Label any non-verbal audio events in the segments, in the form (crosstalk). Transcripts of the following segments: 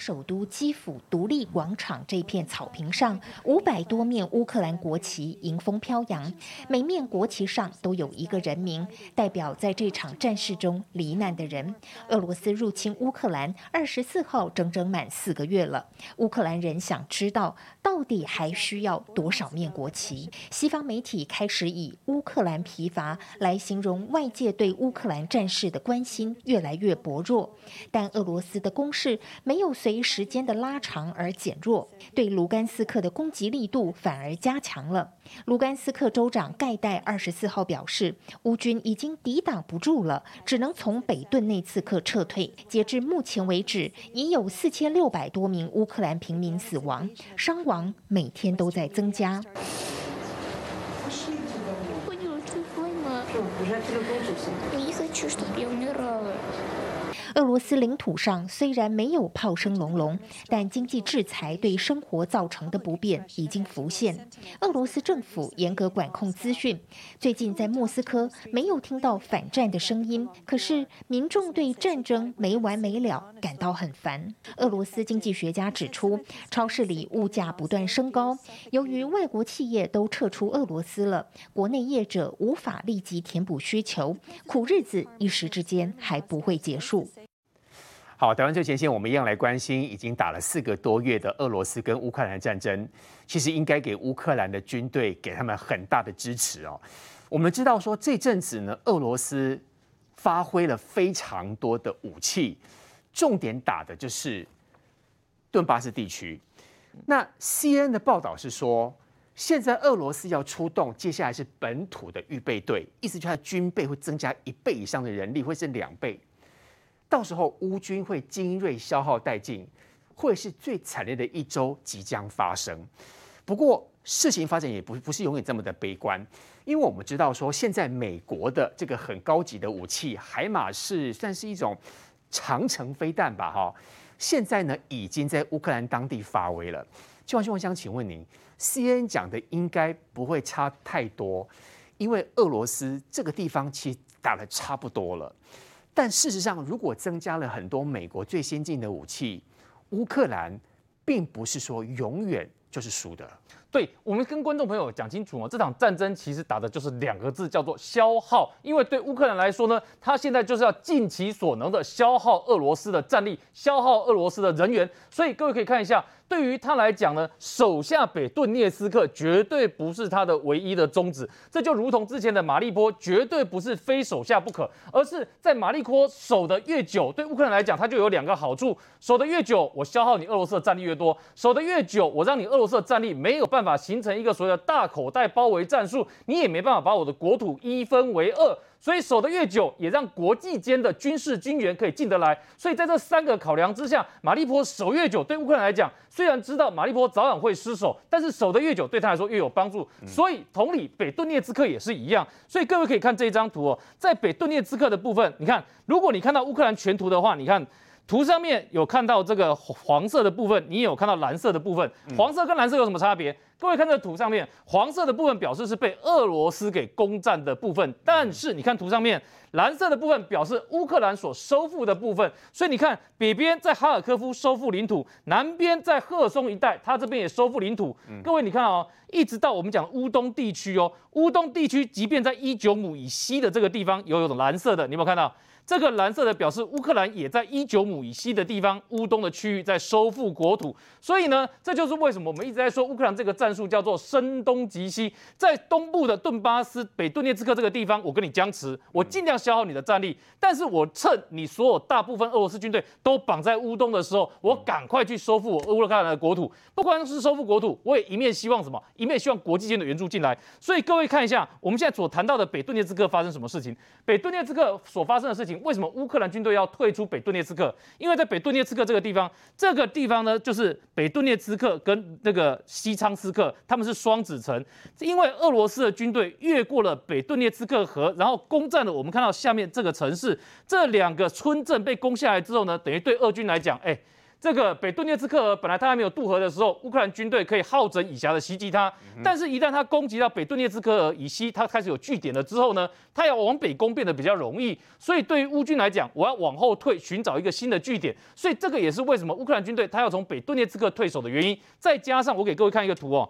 首都基辅独立广场这片草坪上，五百多面乌克兰国旗迎风飘扬，每面国旗上都有一个人名，代表在这场战事中罹难的人。俄罗斯入侵乌克兰二十四号整整满四个月了，乌克兰人想知道到底还需要多少面国旗？西方媒体开始以“乌克兰疲乏”来形容外界对乌克兰战事的关心越来越薄弱，但俄罗斯的攻势没有随时间的拉长而减弱，对卢甘斯克的攻击力度反而加强了。卢甘斯克州长盖代二十四号表示，乌军已经抵挡不住了，只能从北顿内茨克撤退。截至目前为止，已有四千六百多名乌克兰平民死亡，伤亡每天都在增加。俄罗斯领土上虽然没有炮声隆隆，但经济制裁对生活造成的不便已经浮现。俄罗斯政府严格管控资讯，最近在莫斯科没有听到反战的声音，可是民众对战争没完没了感到很烦。俄罗斯经济学家指出，超市里物价不断升高，由于外国企业都撤出俄罗斯了，国内业者无法立即填补需求，苦日子一时之间还不会结束。好，台湾最前线，我们一样来关心已经打了四个多月的俄罗斯跟乌克兰战争。其实应该给乌克兰的军队给他们很大的支持哦。我们知道说这阵子呢，俄罗斯发挥了非常多的武器，重点打的就是顿巴斯地区。那 C N 的报道是说，现在俄罗斯要出动，接下来是本土的预备队，意思就是他的军备会增加一倍以上的人力，会是两倍。到时候乌军会精锐消耗殆尽，会是最惨烈的一周即将发生。不过事情发展也不不是永远这么的悲观，因为我们知道说现在美国的这个很高级的武器海马是算是一种长城飞弹吧，哈，现在呢已经在乌克兰当地发威了。就像我想请问您，CNN 讲的应该不会差太多，因为俄罗斯这个地方其实打得差不多了。但事实上，如果增加了很多美国最先进的武器，乌克兰并不是说永远就是输的。对，我们跟观众朋友讲清楚哦，这场战争其实打的就是两个字，叫做消耗。因为对乌克兰来说呢，他现在就是要尽其所能的消耗俄罗斯的战力，消耗俄罗斯的人员。所以各位可以看一下。对于他来讲呢，守下北顿涅茨克绝对不是他的唯一的宗旨。这就如同之前的马利波，绝对不是非守下不可，而是在马利波守得越久，对乌克兰来讲，它就有两个好处：守得越久，我消耗你俄罗斯的战力越多；守得越久，我让你俄罗斯的战力没有办法形成一个所谓的大口袋包围战术，你也没办法把我的国土一分为二。所以守得越久，也让国际间的军事军援可以进得来。所以在这三个考量之下，马利波守越久，对乌克兰来讲，虽然知道马利波早晚会失守，但是守得越久，对他来说越有帮助。所以同理，北顿涅茨克也是一样。所以各位可以看这一张图哦，在北顿涅茨克的部分，你看，如果你看到乌克兰全图的话，你看。图上面有看到这个黄色的部分，你也有看到蓝色的部分。黄色跟蓝色有什么差别？各位看这图上面，黄色的部分表示是被俄罗斯给攻占的部分，但是你看图上面，蓝色的部分表示乌克兰所收复的部分。所以你看，北边在哈尔科夫收复领土，南边在赫松一带，它这边也收复领土。各位你看哦，一直到我们讲乌东地区哦，乌东地区即便在伊久姆以西的这个地方，有有种蓝色的，你有没有看到？这个蓝色的表示乌克兰也在伊久姆以西的地方，乌东的区域在收复国土。所以呢，这就是为什么我们一直在说乌克兰这个战术叫做声东击西。在东部的顿巴斯、北顿涅茨克这个地方，我跟你僵持，我尽量消耗你的战力，但是我趁你所有大部分俄罗斯军队都绑在乌东的时候，我赶快去收复我乌克兰的国土。不光是收复国土，我也一面希望什么？一面希望国际间的援助进来。所以各位看一下，我们现在所谈到的北顿涅茨克发生什么事情？北顿涅茨克所发生的事情。为什么乌克兰军队要退出北顿涅茨克？因为在北顿涅茨克这个地方，这个地方呢，就是北顿涅茨克跟那个西昌斯克，他们是双子城。因为俄罗斯的军队越过了北顿涅茨克河，然后攻占了我们看到下面这个城市，这两个村镇被攻下来之后呢，等于对俄军来讲，哎。这个北顿涅茨克河本来它还没有渡河的时候，乌克兰军队可以好整以暇的袭击它。但是，一旦它攻击到北顿涅茨克河以西，它开始有据点了之后呢，它要往北攻变得比较容易。所以，对于乌军来讲，我要往后退，寻找一个新的据点。所以，这个也是为什么乌克兰军队它要从北顿涅茨克退守的原因。再加上，我给各位看一个图哦，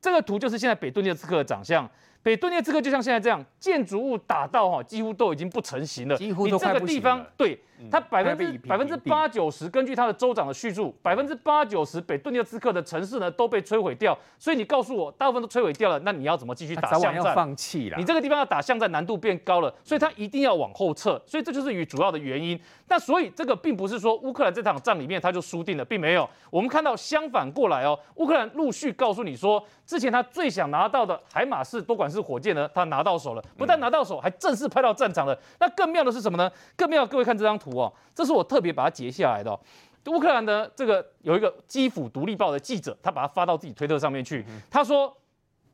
这个图就是现在北顿涅茨克的长相。北顿涅茨克就像现在这样，建筑物打到哈，几乎都已经不成形了。几乎都快不行了。你这个地方，对。它百分之百分之八九十，根据他的州长的叙述，百分之八九十北顿涅茨克的城市呢都被摧毁掉。所以你告诉我，大部分都摧毁掉了，那你要怎么继续打巷战？要放弃了。你这个地方要打巷战难度变高了，所以他一定要往后撤。所以这就是与主要的原因。那所以这个并不是说乌克兰这场仗里面他就输定了，并没有。我们看到相反过来哦，乌克兰陆续告诉你说，之前他最想拿到的海马式多管式火箭呢，他拿到手了，不但拿到手，还正式派到战场了。那更妙的是什么呢？更妙，各位看这张图哦，这是我。特别把它截下来的，乌克兰的这个有一个基辅独立报的记者，他把它发到自己推特上面去。他说，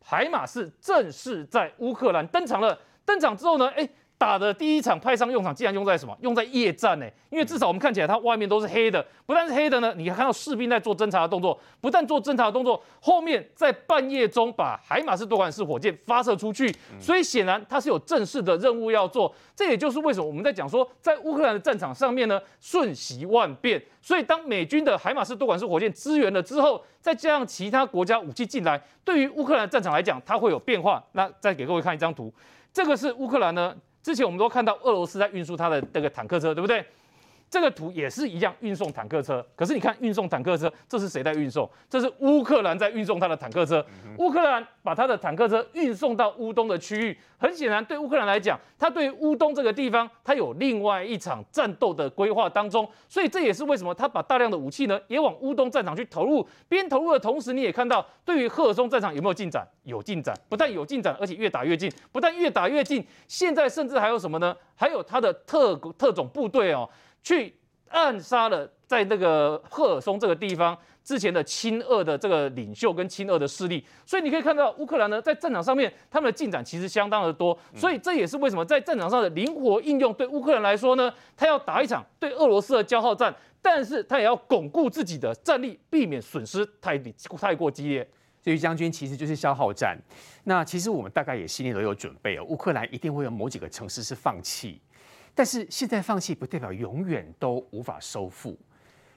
海马是正式在乌克兰登场了。登场之后呢，哎。打的第一场派上用场，竟然用在什么？用在夜战呢？因为至少我们看起来，它外面都是黑的，不但是黑的呢，你还看到士兵在做侦察的动作，不但做侦察的动作，后面在半夜中把海马斯多管式火箭发射出去，所以显然它是有正式的任务要做。这也就是为什么我们在讲说，在乌克兰的战场上面呢，瞬息万变。所以当美军的海马斯多管式火箭支援了之后，再加上其他国家武器进来，对于乌克兰战场来讲，它会有变化。那再给各位看一张图，这个是乌克兰呢。之前我们都看到俄罗斯在运输它的这个坦克车，对不对？这个图也是一样运送坦克车，可是你看运送坦克车，这是谁在运送？这是乌克兰在运送他的坦克车。乌克兰把他的坦克车运送到乌东的区域，很显然对乌克兰来讲，他对乌东这个地方，他有另外一场战斗的规划当中，所以这也是为什么他把大量的武器呢也往乌东战场去投入。边投入的同时，你也看到对于赫尔松战场有没有进展？有进展，不但有进展，而且越打越近。不但越打越近，现在甚至还有什么呢？还有他的特特种部队哦。去暗杀了在那个赫尔松这个地方之前的亲俄的这个领袖跟亲俄的势力，所以你可以看到乌克兰呢在战场上面他们的进展其实相当的多，所以这也是为什么在战场上的灵活应用对乌克兰来说呢，他要打一场对俄罗斯的消耗战，但是他也要巩固自己的战力，避免损失太太过激烈。所以将军其实就是消耗战。那其实我们大概也心里都有准备哦，乌克兰一定会有某几个城市是放弃。但是现在放弃不代表永远都无法收复。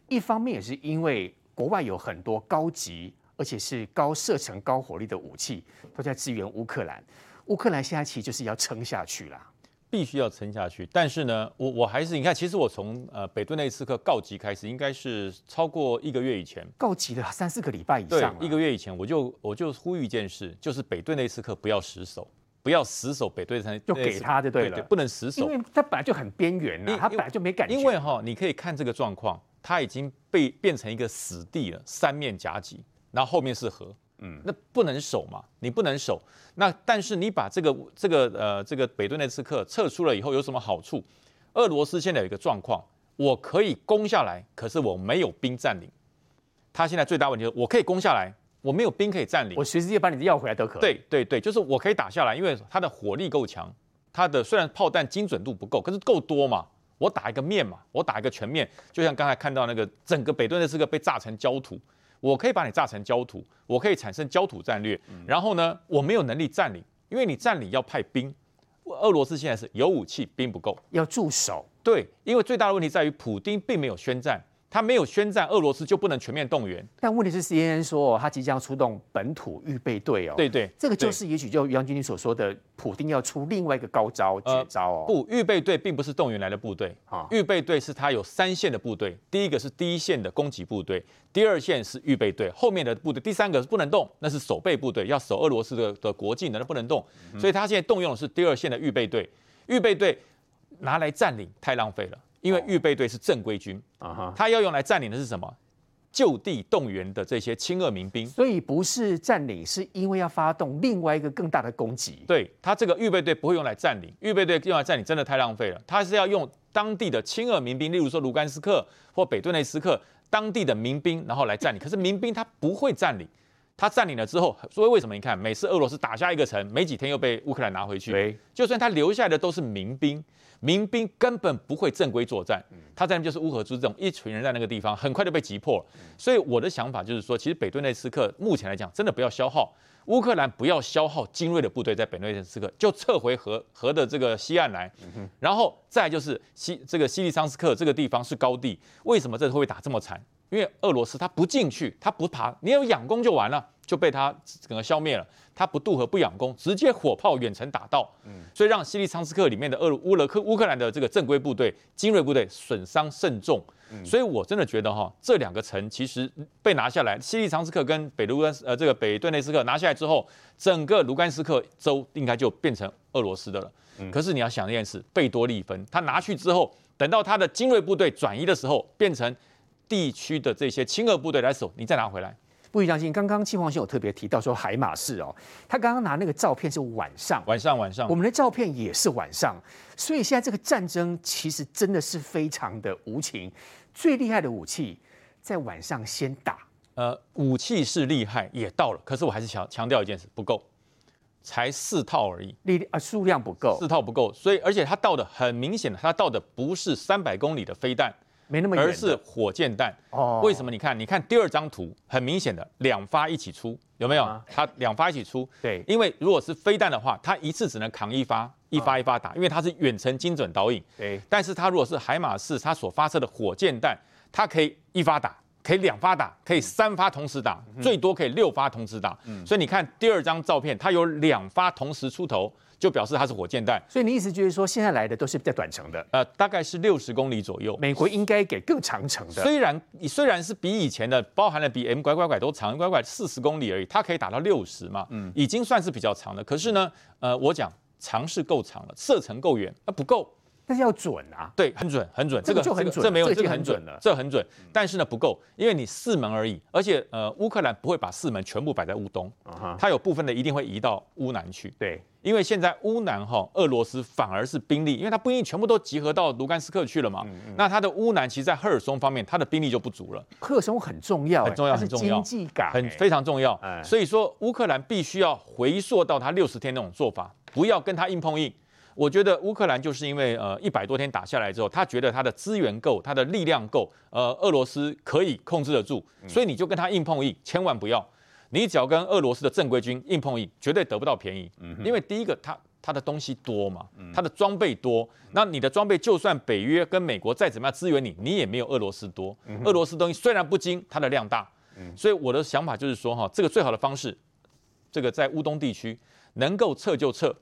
一方面也是因为国外有很多高级而且是高射程、高火力的武器都在支援乌克兰。乌克兰现在其实就是要撑下去啦，必须要撑下去。但是呢，我我还是你看，其实我从呃北顿内茨克告急开始，应该是超过一个月以前告急了三四个礼拜以上。对，一个月以前我就我就呼吁一件事，就是北顿内茨克不要失守。不要死守北对称，就给他就对了，对对，不能死守，因为他本来就很边缘了，他本来就没感觉。因为哈，你可以看这个状况，他已经被变成一个死地了，三面夹击，然后后面是河，嗯，那不能守嘛，你不能守。那但是你把这个这个呃这个北顿涅茨克撤出了以后有什么好处？俄罗斯现在有一个状况，我可以攻下来，可是我没有兵占领。他现在最大问题是我可以攻下来。我没有兵可以占领，我随时要把你要回来都可以。对对对，就是我可以打下来，因为它的火力够强，它的虽然炮弹精准度不够，可是够多嘛。我打一个面嘛，我打一个全面，就像刚才看到那个整个北顿涅茨克被炸成焦土，我可以把你炸成焦土，我可以产生焦土战略。然后呢，我没有能力占领，因为你占领要派兵，俄罗斯现在是有武器，兵不够，要驻守。对，因为最大的问题在于普丁并没有宣战。他没有宣战，俄罗斯就不能全面动员。但问题是，CNN 说他即将出动本土预备队哦。对对，这个就是也许就杨军你所说的，普丁要出另外一个高招绝招哦。不，预备队并不是动员来的部队啊，预备队是他有三线的部队，第一个是第一线的攻击部队，第二线是预备队，后面的部队，第三个是不能动，那是守备部队，要守俄罗斯的的国境的，那不能动。所以他现在动用的是第二线的预备队，预备队拿来占领太浪费了。因为预备队是正规军，啊他要用来占领的是什么？就地动员的这些亲俄民兵。所以不是占领，是因为要发动另外一个更大的攻击。对，他这个预备队不会用来占领，预备队用来占领真的太浪费了。他是要用当地的亲俄民兵，例如说卢甘斯克或北顿内斯克当地的民兵，然后来占领。可是民兵他不会占领，他占领了之后，所以为什么你看每次俄罗斯打下一个城，没几天又被乌克兰拿回去？对，就算他留下来的都是民兵，民兵根本不会正规作战，他在那就是乌合之众，一群人在那个地方，很快就被击破。所以我的想法就是说，其实北顿内茨克目前来讲，真的不要消耗乌克兰，不要消耗精锐的部队在北顿内茨克，就撤回河河的这个西岸来，然后再就是西这个西利桑斯克这个地方是高地，为什么这次会打这么惨？因为俄罗斯他不进去，他不爬，你有仰攻就完了，就被他整个消灭了。他不渡河不仰攻，直接火炮远程打到，所以让西利桑斯克里面的俄乌勒克乌克兰的这个正规部队、精锐部队损伤甚重。所以我真的觉得哈，这两个城其实被拿下来，西利桑斯克跟北卢甘斯呃这个北顿内斯克拿下来之后，整个卢甘斯克州应该就变成俄罗斯的了。可是你要想一件事，贝多利芬他拿去之后，等到他的精锐部队转移的时候，变成。地区的这些亲俄部队来守，你再拿回来，不相信。刚刚嶔煌兄有特别提到说海马市哦，他刚刚拿那个照片是晚上，晚上晚上，我们的照片也是晚上，所以现在这个战争其实真的是非常的无情。最厉害的武器在晚上先打，呃，武器是厉害，也到了，可是我还是强强调一件事，不够，才四套而已，力啊数量不够，四套不够，所以而且他到的很明显的，他到的不是三百公里的飞弹。没那么远，而是火箭弹。哦，为什么？你看，你看第二张图，很明显的两发一起出，有没有？它两发一起出。对，因为如果是飞弹的话，它一次只能扛一发，一发一发打，因为它是远程精准导引。对，但是它如果是海马式，它所发射的火箭弹，它可以一发打，可以两发打，可以三发同时打，最多可以六发同时打。所以你看第二张照片，它有两发同时出头。就表示它是火箭弹，所以你意思就是说，现在来的都是比较短程的，呃，大概是六十公里左右。美国应该给更长程的，虽然虽然是比以前的，包含了比 M 拐拐拐都长拐拐四十公里而已，它可以打到六十嘛，嗯，已经算是比较长的。可是呢，呃，我讲长是够长了，射程够远，那不够。但是要准啊，对，很准，很准，这个就很准，这个、这没有，这个很准了，这很准。但是呢，不够，因为你四门而已，而且呃，乌克兰不会把四门全部摆在乌东，它有部分的一定会移到乌南去。对，因为现在乌南哈，俄罗斯反而是兵力，因为它不一定全部都集合到卢甘斯克去了嘛。那它的乌南其实，在赫尔松方面，它的兵力就不足了。赫尔松很重要，很重要，很重要，经济港很非常重要。所以说，乌克兰必须要回溯到它六十天那种做法，不要跟它硬碰硬。我觉得乌克兰就是因为呃一百多天打下来之后，他觉得他的资源够，他的力量够，呃，俄罗斯可以控制得住，所以你就跟他硬碰硬，千万不要，你只要跟俄罗斯的正规军硬碰硬，绝对得不到便宜，因为第一个他他的东西多嘛，他的装备多，那你的装备就算北约跟美国再怎么样支援你，你也没有俄罗斯多，俄罗斯东西虽然不精，它的量大，所以我的想法就是说哈，这个最好的方式，这个在乌东地区能够撤就撤。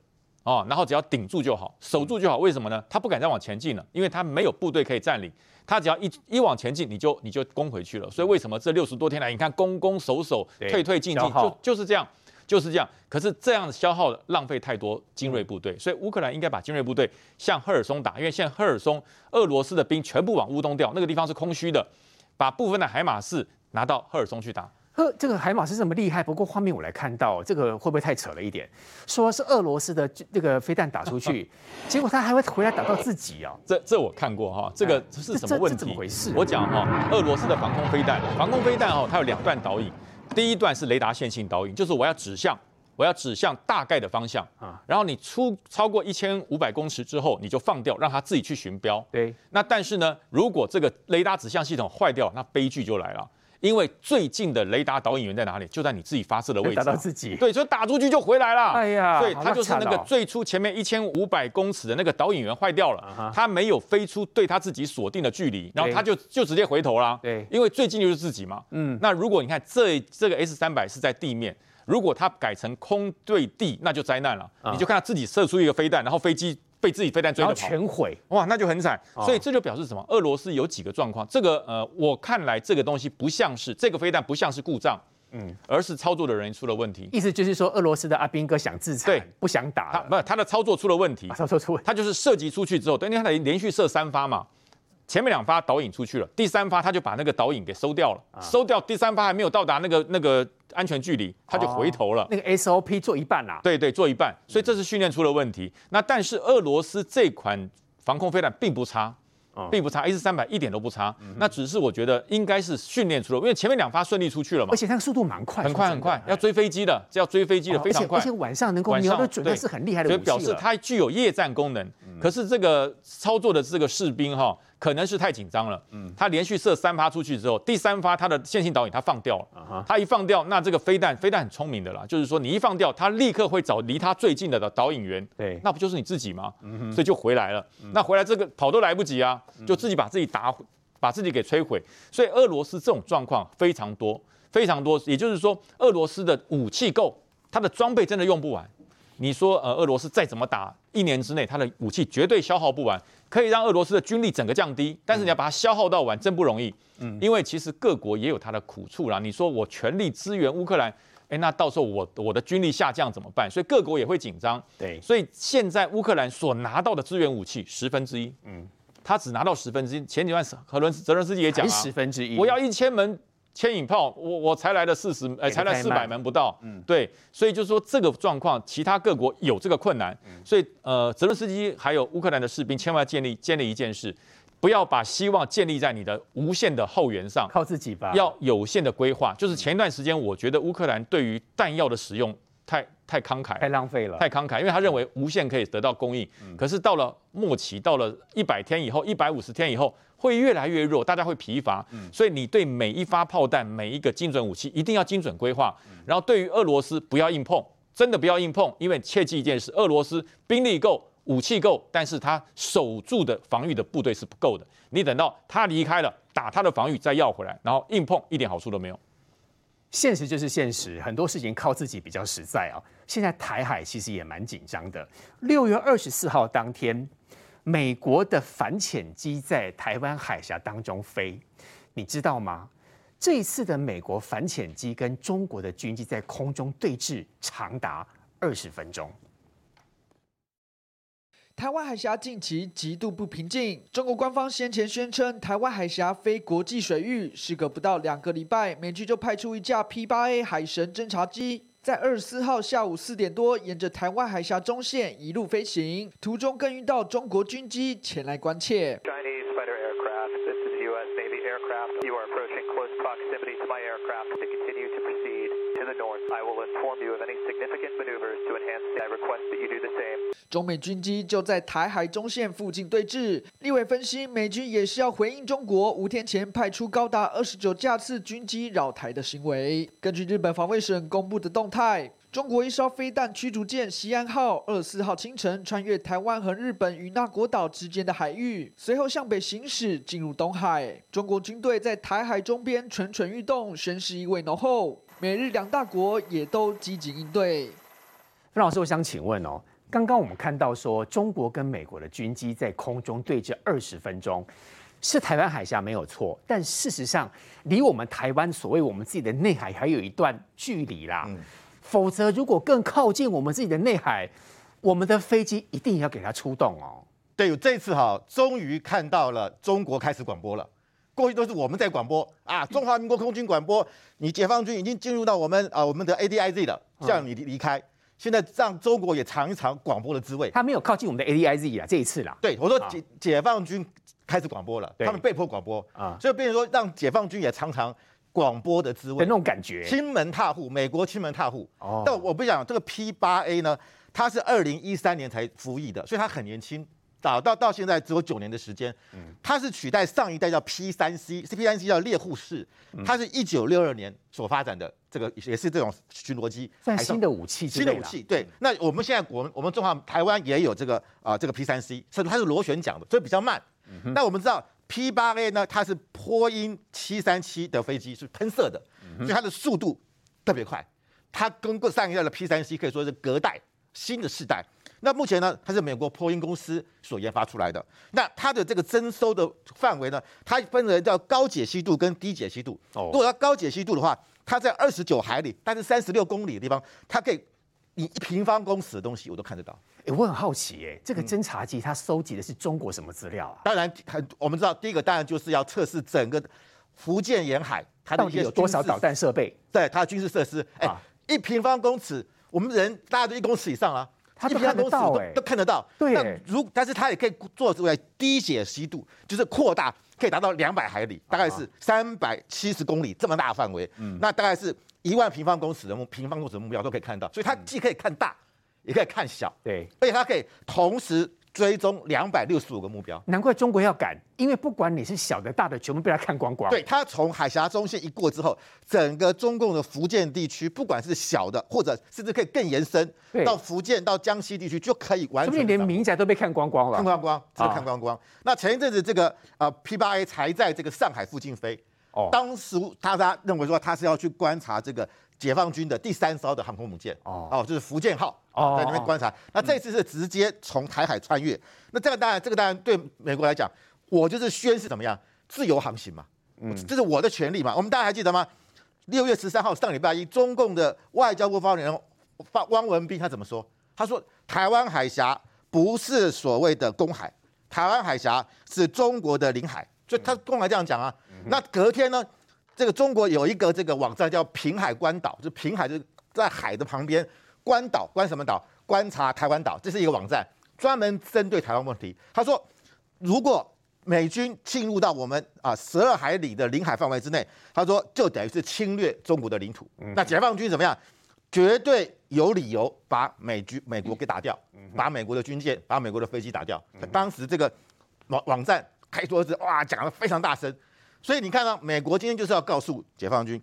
哦，然后只要顶住就好，守住就好。为什么呢？他不敢再往前进了，因为他没有部队可以占领。他只要一一往前进，你就你就攻回去了。所以为什么这六十多天来，你看攻攻守守，退退进进，就就是这样，就是这样。可是这样消耗浪费太多精锐部队，所以乌克兰应该把精锐部队向赫尔松打，因为现在赫尔松俄罗斯的兵全部往乌东调，那个地方是空虚的，把部分的海马士拿到赫尔松去打。呵，这个海马是这么厉害，不过画面我来看到这个会不会太扯了一点？说是俄罗斯的这个飞弹打出去，(laughs) 结果他还会回来打到自己啊？这这我看过哈，这个是什么问题？怎么回事？我讲哈，俄罗斯的防空飞弹，防空飞弹哦，它有两段导引，第一段是雷达线性导引，就是我要指向，我要指向大概的方向啊，然后你出超过一千五百公尺之后，你就放掉，让它自己去寻标。对，那但是呢，如果这个雷达指向系统坏掉，那悲剧就来了。因为最近的雷达导引员在哪里？就在你自己发射的位置。打到自己。对，所以打出去就回来了。哎呀，对，它就是那个最初前面一千五百公尺的那个导引员坏掉了，他没有飞出对他自己锁定的距离，然后他就就直接回头了。对，因为最近就是自己嘛。嗯。那如果你看这这个 S 三百是在地面，如果它改成空对地，那就灾难了。你就看它自己射出一个飞弹，然后飞机。被自己飞弹追着跑，全毁哇，那就很惨。所以这就表示什么？俄罗斯有几个状况。这个呃，我看来这个东西不像是这个飞弹，不像是故障，嗯，而是操作的人出了问题。意思就是说，俄罗斯的阿兵哥想自残，对，不想打，他不，他的操作出了问题，操作出问题，他就是射击出去之后，等于他连续射三发嘛。前面两发导引出去了，第三发他就把那个导引给收掉了，啊、收掉第三发还没有到达那个那个安全距离，他就回头了。哦、那个 SOP 做一半啦、啊。对对，做一半，所以这是训练出了问题。嗯、那但是俄罗斯这款防空飞弹并不差，并不差，A 四三百一点都不差。那只是我觉得应该是训练出了，因为前面两发顺利出去了嘛，而且那个速度蛮快，很快很快，要追飞机的，这要追飞机的非常快，而且晚上能够瞄得准，那是很厉害的所以表示它具有夜战功能。可是这个操作的这个士兵哈，可能是太紧张了。嗯，他连续射三发出去之后，第三发他的线性导引他放掉了。他一放掉，那这个飞弹飞弹很聪明的啦，就是说你一放掉，他立刻会找离他最近的导引员。对，那不就是你自己吗？所以就回来了。那回来这个跑都来不及啊，就自己把自己打，把自己给摧毁。所以俄罗斯这种状况非常多，非常多。也就是说，俄罗斯的武器够，他的装备真的用不完。你说，呃，俄罗斯再怎么打，一年之内它的武器绝对消耗不完，可以让俄罗斯的军力整个降低。但是你要把它消耗到完，真不容易。嗯，因为其实各国也有它的苦处啦。你说我全力支援乌克兰，诶，那到时候我我的军力下降怎么办？所以各国也会紧张。对，所以现在乌克兰所拿到的支援武器十分之一，嗯，他只拿到十分之一。前几段泽伦泽伦斯基也讲啊，十分之一，我要一千门。牵引炮，我我才来了四十，呃，才来四百门不到，嗯，对，所以就是说这个状况，其他各国有这个困难，嗯、所以呃，泽伦斯基还有乌克兰的士兵，千万要建立建立一件事，不要把希望建立在你的无限的后援上，靠自己吧，要有限的规划。就是前一段时间，我觉得乌克兰对于弹药的使用太太慷慨，太浪费了，太慷慨，因为他认为无限可以得到供应，嗯、可是到了末期，到了一百天以后，一百五十天以后。会越来越弱，大家会疲乏，所以你对每一发炮弹、每一个精准武器一定要精准规划。然后对于俄罗斯不要硬碰，真的不要硬碰，因为切记一件事：俄罗斯兵力够、武器够，但是他守住的防御的部队是不够的。你等到他离开了，打他的防御再要回来，然后硬碰一点好处都没有。现实就是现实，很多事情靠自己比较实在啊。现在台海其实也蛮紧张的。六月二十四号当天。美国的反潜机在台湾海峡当中飞，你知道吗？这一次的美国反潜机跟中国的军机在空中对峙长达二十分钟。台湾海峡近期极度不平静，中国官方先前宣称台湾海峡非国际水域，时隔不到两个礼拜，美军就派出一架 P-8A 海神侦察机。在二十四号下午四点多，沿着台湾海峡中线一路飞行，途中更遇到中国军机前来关切。Nor i will inform you of any significant maneuvers to enhance the i request that you do the same. 中美军机就在台海中线附近对峙。立委分析美军也是要回应中国五天前派出高达二十九架次军机绕台的行为。根据日本防卫省公布的动态中国一艘飞弹驱逐舰西安号二四号清晨穿越台湾和日本与那国岛之间的海域随后向北行驶进入东海。中国军队在台海周边蠢蠢欲动宣誓意味浓厚。美日两大国也都积极应对。范老师，我想请问哦，刚刚我们看到说中国跟美国的军机在空中对峙二十分钟，是台湾海峡没有错，但事实上离我们台湾所谓我们自己的内海还有一段距离啦。嗯、否则，如果更靠近我们自己的内海，我们的飞机一定要给它出动哦。对，这次哈，终于看到了中国开始广播了。过去都是我们在广播啊，中华民国空军广播，你解放军已经进入到我们啊我们的 ADIZ 了，叫你离离开。现在让中国也尝一尝广播的滋味。他没有靠近我们的 ADIZ 啊，这一次啦。对，我说解解放军开始广播了，他们被迫广播啊，所以变成说让解放军也尝尝广播的滋味，那种感觉。亲门踏户，美国亲门踏户。哦。但我不讲这个 P 八 A 呢，它是二零一三年才服役的，所以它很年轻。到到到现在只有九年的时间，它是取代上一代叫 P 三 C，P 三 C 叫猎户式，它是一九六二年所发展的，这个也是这种巡逻机，算新的武器，新的武器。对，那我们现在我们我们中华台湾也有这个啊、呃、这个 P 三 C，是它是螺旋桨的，所以比较慢。那、嗯、我们知道 P 八 A 呢，它是波音七三七的飞机，是喷射的，所以它的速度特别快，它跟过上一代的 P 三 C 可以说是隔代新的世代。那目前呢，它是美国波音公司所研发出来的。那它的这个侦搜的范围呢，它分为叫高解析度跟低解析度。哦，如果它高解析度的话，它在二十九海里，但是三十六公里的地方，它可以你一平方公尺的东西我都看得到。哎，我很好奇，哎，这个侦察机它收集的是中国什么资料啊？当然，很我们知道，第一个当然就是要测试整个福建沿海它到底有多少导弹设备，对它的军事设施。哎，一平方公尺，我们人大概都一公尺以上啊。他都看得到欸，都看得到。对，那如但是它也可以做出来低解析度，就是扩大，可以达到两百海里，大概是三百七十公里这么大范围。嗯，那大概是一万平方公尺的目平方公尺的目标都可以看到，所以它既可以看大，也可以看小。对，而且它可以同时。追踪两百六十五个目标，难怪中国要赶，因为不管你是小的、大的，全部被他看光光。对，他从海峡中线一过之后，整个中共的福建地区，不管是小的，或者甚至可以更延伸到福建、到江西地区，就可以完全。说不定连民宅都被看光光了。看光光，这个看光光。啊、那前一阵子这个呃 P 八 A 才在这个上海附近飞，哦，当时他他认为说他是要去观察这个。解放军的第三艘的航空母舰哦，哦，就是福建号哦，在那边观察。那这次是直接从台海穿越，那这个当然，这个当然对美国来讲，我就是宣示怎么样自由航行嘛，嗯，这是我的权利嘛。我们大家还记得吗？六月十三号上礼拜一，中共的外交部发言人汪文斌他怎么说？他说台湾海峡不是所谓的公海，台湾海峡是中国的领海，所以他公然这样讲啊。那隔天呢？这个中国有一个这个网站叫平海关岛，就平海就是在海的旁边，关岛关什么岛？观察台湾岛，这是一个网站，专门针对台湾问题。他说，如果美军进入到我们啊十二海里的领海范围之内，他说就等于是侵略中国的领土。那解放军怎么样？绝对有理由把美军美国给打掉，把美国的军舰、把美国的飞机打掉。当时这个网网站开桌子，哇，讲的非常大声。所以你看到美国今天就是要告诉解放军，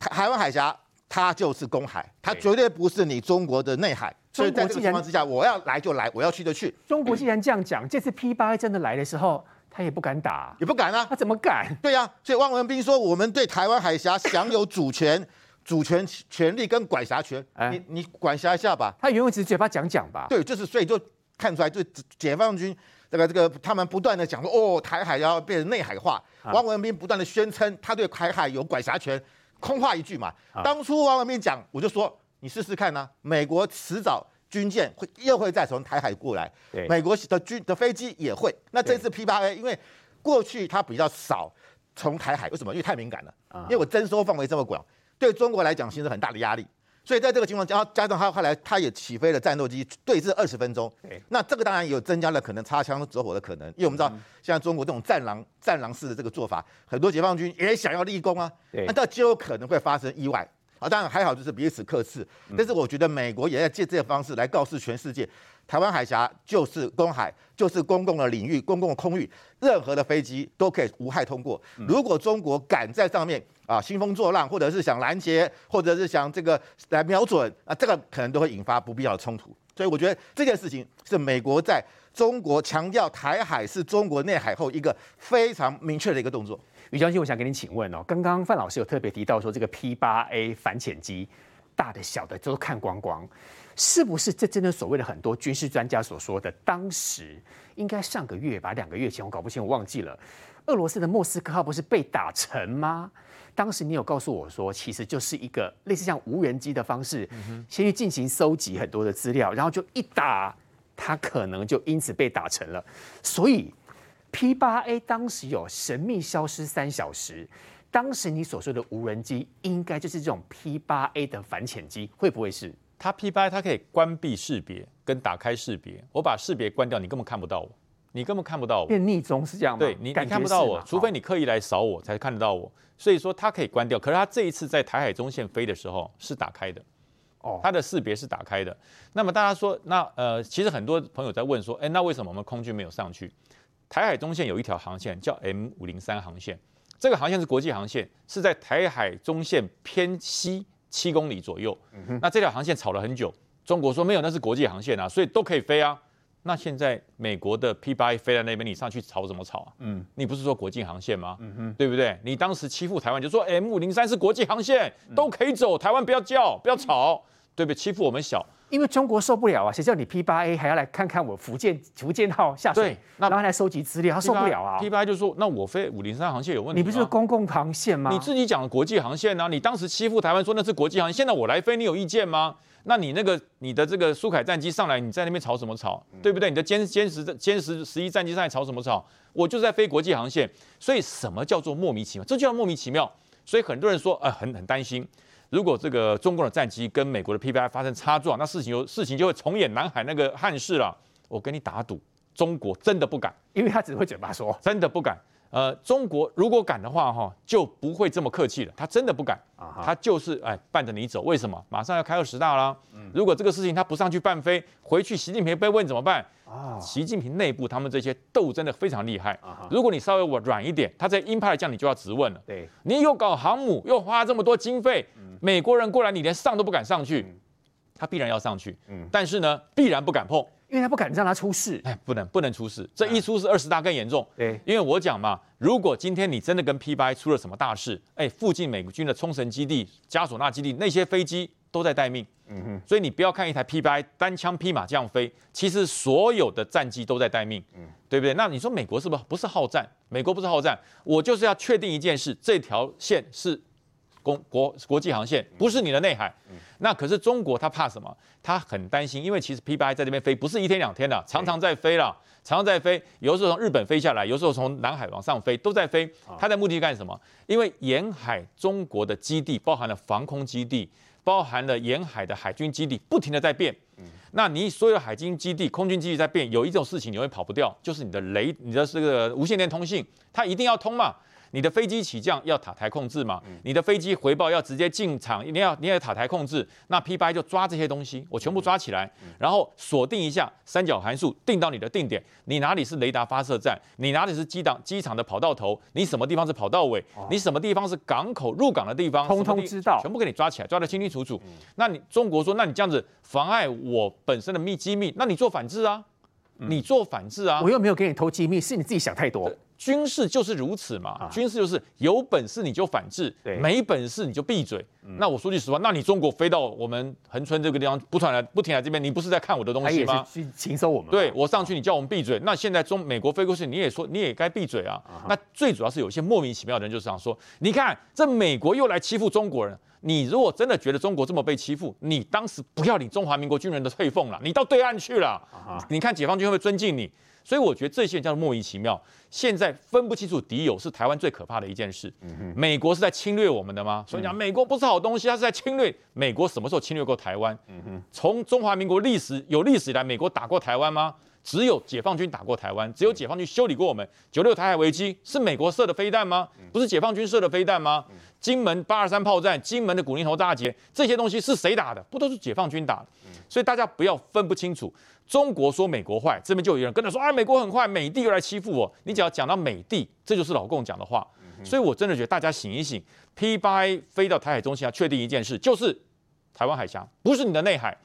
台台湾海峡它就是公海，它绝对不是你中国的内海。所以在这个情况之下，我要来就来，我要去就去。中国既然这样讲，这次 P 八真的来的时候，他也不敢打，也不敢啊，他怎么敢？对呀、啊，所以汪文斌说，我们对台湾海峡享有主权、(laughs) 主权权利跟管辖权。哎，你你管辖一下吧。他原本只是嘴巴讲讲吧。对，就是所以就看出来，就解放军。这个这个，他们不断的讲说，哦，台海要变成内海化。汪文斌不断的宣称他对台海有管辖权，空话一句嘛。当初汪文斌讲，我就说你试试看呢、啊，美国迟早军舰会又会再从台海过来，美国的军的飞机也会。那这次 P 八 A，因为过去它比较少从台海，为什么？因为太敏感了，因为我征收范围这么广，对中国来讲形成很大的压力。所以在这个情况加加上他后来他也起飞了战斗机对峙二十分钟，那这个当然也有增加了可能擦枪走火的可能，因为我们知道现在中国这种战狼战狼式的这个做法，很多解放军也想要立功啊，那这就有可能会发生意外。啊。当然还好就是彼此克制，但是我觉得美国也要借这个方式来告诉全世界。台湾海峡就是公海，就是公共的领域、公共的空域，任何的飞机都可以无害通过。如果中国敢在上面啊兴风作浪，或者是想拦截，或者是想这个来瞄准啊，这个可能都会引发不必要的冲突。所以我觉得这件事情是美国在中国强调台海是中国内海后一个非常明确的一个动作。于将军，我想跟你请问哦，刚刚范老师有特别提到说，这个 P 八 A 反潜机大的小的都看光光。是不是这真的所谓的很多军事专家所说的？当时应该上个月吧，两个月前我搞不清，我忘记了。俄罗斯的莫斯科号不是被打沉吗？当时你有告诉我说，其实就是一个类似像无人机的方式，先去进行搜集很多的资料，然后就一打，它可能就因此被打沉了。所以 P 八 A 当时有神秘消失三小时，当时你所说的无人机，应该就是这种 P 八 A 的反潜机，会不会是？它 P 八它可以关闭识别跟打开识别，我把识别关掉，你根本看不到我，你根本看不到我。变逆中是这样吗？对，你你看不到我，除非你刻意来扫我才看得到我。所以说它可以关掉，可是它这一次在台海中线飞的时候是打开的，哦，它的识别是打开的。那么大家说，那呃，其实很多朋友在问说，哎，那为什么我们空军没有上去？台海中线有一条航线叫 M 五零三航线，这个航线是国际航线，是在台海中线偏西。七公里左右，那这条航线吵了很久。中国说没有，那是国际航线啊，所以都可以飞啊。那现在美国的 p 八飞在那边，你上去吵什么吵啊？嗯，你不是说国际航线吗？嗯哼，对不对？你当时欺负台湾，就说 M 五零三是国际航线，都可以走，台湾不要叫，不要吵，对不对？欺负我们小。因为中国受不了啊，谁叫你 P 八 A 还要来看看我福建福建号下水，然后来收集资料，他受不了啊。P 八就说，那我飞五零三航线有问题。你不是公共航线吗？你自己讲的国际航线啊，你当时欺负台湾说那是国际航线，现在我来飞，你有意见吗？那你那个你的这个苏凯战机上来，你在那边吵什么吵？对不对？你的歼歼十歼十十一战机上来吵什么吵？我就是在飞国际航线，所以什么叫做莫名其妙？这就叫莫名其妙。所以很多人说，呃，很很担心。如果这个中共的战机跟美国的 PPI 发生擦撞，那事情就事情就会重演南海那个憾事了。我跟你打赌，中国真的不敢，因为他只会嘴巴说，真的不敢。呃，中国如果敢的话，哈，就不会这么客气了。他真的不敢，他就是哎伴着你走。为什么？马上要开二十大啦。如果这个事情他不上去办飞，回去习近平被问怎么办？啊，习近平内部他们这些斗争的非常厉害。如果你稍微我软一点，他在鹰派的将领就要质问了。对，你又搞航母，又花这么多经费，美国人过来，你连上都不敢上去，他必然要上去。嗯，但是呢，必然不敢碰。因为他不敢让他出事，哎，不能不能出事，这一出事二十大更严重。对，因为我讲嘛，如果今天你真的跟 PBI 出了什么大事，哎，附近美国军的冲绳基地、加索纳基地那些飞机都在待命。嗯哼，所以你不要看一台 PBI 单枪匹马这样飞，其实所有的战机都在待命。嗯，对不对？那你说美国是不是不是好战？美国不是好战，我就是要确定一件事，这条线是。公国国际航线不是你的内海，那可是中国，他怕什么？他很担心，因为其实 p 八 i 在这边飞不是一天两天的，常常在飞了，常常在飞。有时候从日本飞下来，有时候从南海往上飞，都在飞。他的目的干什么？因为沿海中国的基地包含了防空基地，包含了沿海的海军基地，不停的在变。那你所有的海军基地、空军基地在变，有一种事情你会跑不掉，就是你的雷，你的这个无线电通信，它一定要通嘛。你的飞机起降要塔台控制嘛？你的飞机回报要直接进场，你要你要塔台控制。那 PBI 就抓这些东西，我全部抓起来，然后锁定一下三角函数，定到你的定点。你哪里是雷达发射站？你哪里是机档机场的跑道头？你什么地方是跑道尾？你什么地方是港口入港的地方？通通知道，全部给你抓起来，抓得清清楚楚。那你中国说，那你这样子妨碍我本身的秘机密，那你做反制啊？你做反制啊？我又没有给你偷机密，是你自己想太多。军事就是如此嘛，啊、军事就是有本事你就反制，对没本事你就闭嘴。嗯、那我说句实话，那你中国飞到我们恒春这个地方，不停来不停来这边，你不是在看我的东西吗？去我们。对，我上去，你叫我们闭嘴。那现在中美国飞过去，你也说你也该闭嘴啊。啊那最主要是有些莫名其妙的人就是这样说，你看这美国又来欺负中国人。你如果真的觉得中国这么被欺负，你当时不要领中华民国军人的退俸了，你到对岸去了。啊、你看解放军会不会尊敬你？所以我觉得这些人叫做莫名其妙。现在分不清楚敌友是台湾最可怕的一件事。美国是在侵略我们的吗？所以讲美国不是好东西，它是在侵略。美国什么时候侵略过台湾？从中华民国历史有历史以来，美国打过台湾吗？只有解放军打过台湾，只有解放军修理过我们。九六台海危机是美国射的飞弹吗？不是解放军射的飞弹吗？金门八二三炮战，金门的古宁头大捷，这些东西是谁打的？不都是解放军打的？所以大家不要分不清楚。中国说美国坏，这边就有人跟着说啊，美国很坏，美帝又来欺负我。你只要讲到美帝，这就是老共讲的话。所以我真的觉得大家醒一醒，P8A 飞到台海中心要确定一件事，就是台湾海峡不是你的内海，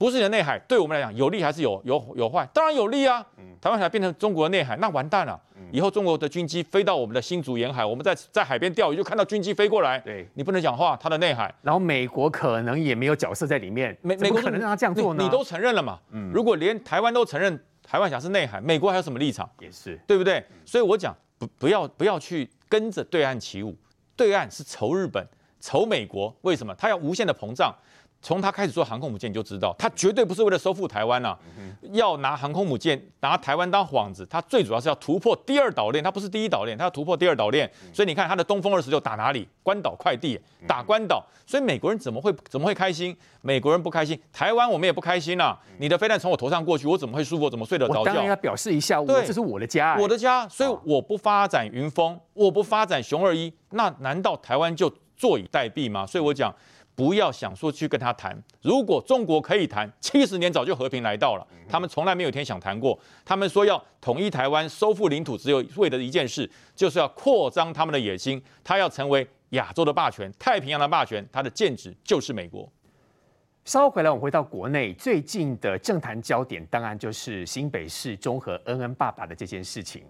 不是你的内海，对我们来讲有利还是有有有坏？当然有利啊。台湾海峡变成中国的内海，那完蛋了。以后中国的军机飞到我们的新竹沿海，我们在在海边钓鱼就看到军机飞过来。对，你不能讲话，它的内海。然后美国可能也没有角色在里面，美美国可能让他这样做呢？你，你都承认了嘛？嗯，如果连台湾都承认台湾峡是内海，美国还有什么立场？也是，对不对？所以我讲不不要不要去跟着对岸起舞，对岸是仇日本、仇美国，为什么？他要无限的膨胀。从他开始做航空母舰，你就知道他绝对不是为了收复台湾呐、啊，要拿航空母舰拿台湾当幌子。他最主要是要突破第二岛链，他不是第一岛链，他要突破第二岛链。所以你看他的东风二十六打哪里？关岛快递，打关岛。所以美国人怎么会怎么会开心？美国人不开心，台湾我们也不开心呐、啊。你的飞弹从我头上过去，我怎么会舒服？我怎么睡得着觉？我当然要表示一下，对，这是我的家、欸，我的家。所以我不发展云峰，我不发展熊二一，那难道台湾就坐以待毙吗？所以我讲。不要想说去跟他谈，如果中国可以谈，七十年早就和平来到了。他们从来没有一天想谈过。他们说要统一台湾、收复领土，只有为了一件事，就是要扩张他们的野心。他要成为亚洲的霸权、太平洋的霸权，他的剑指就是美国。稍后回来，我们回到国内，最近的政坛焦点当然就是新北市中和恩恩爸爸的这件事情。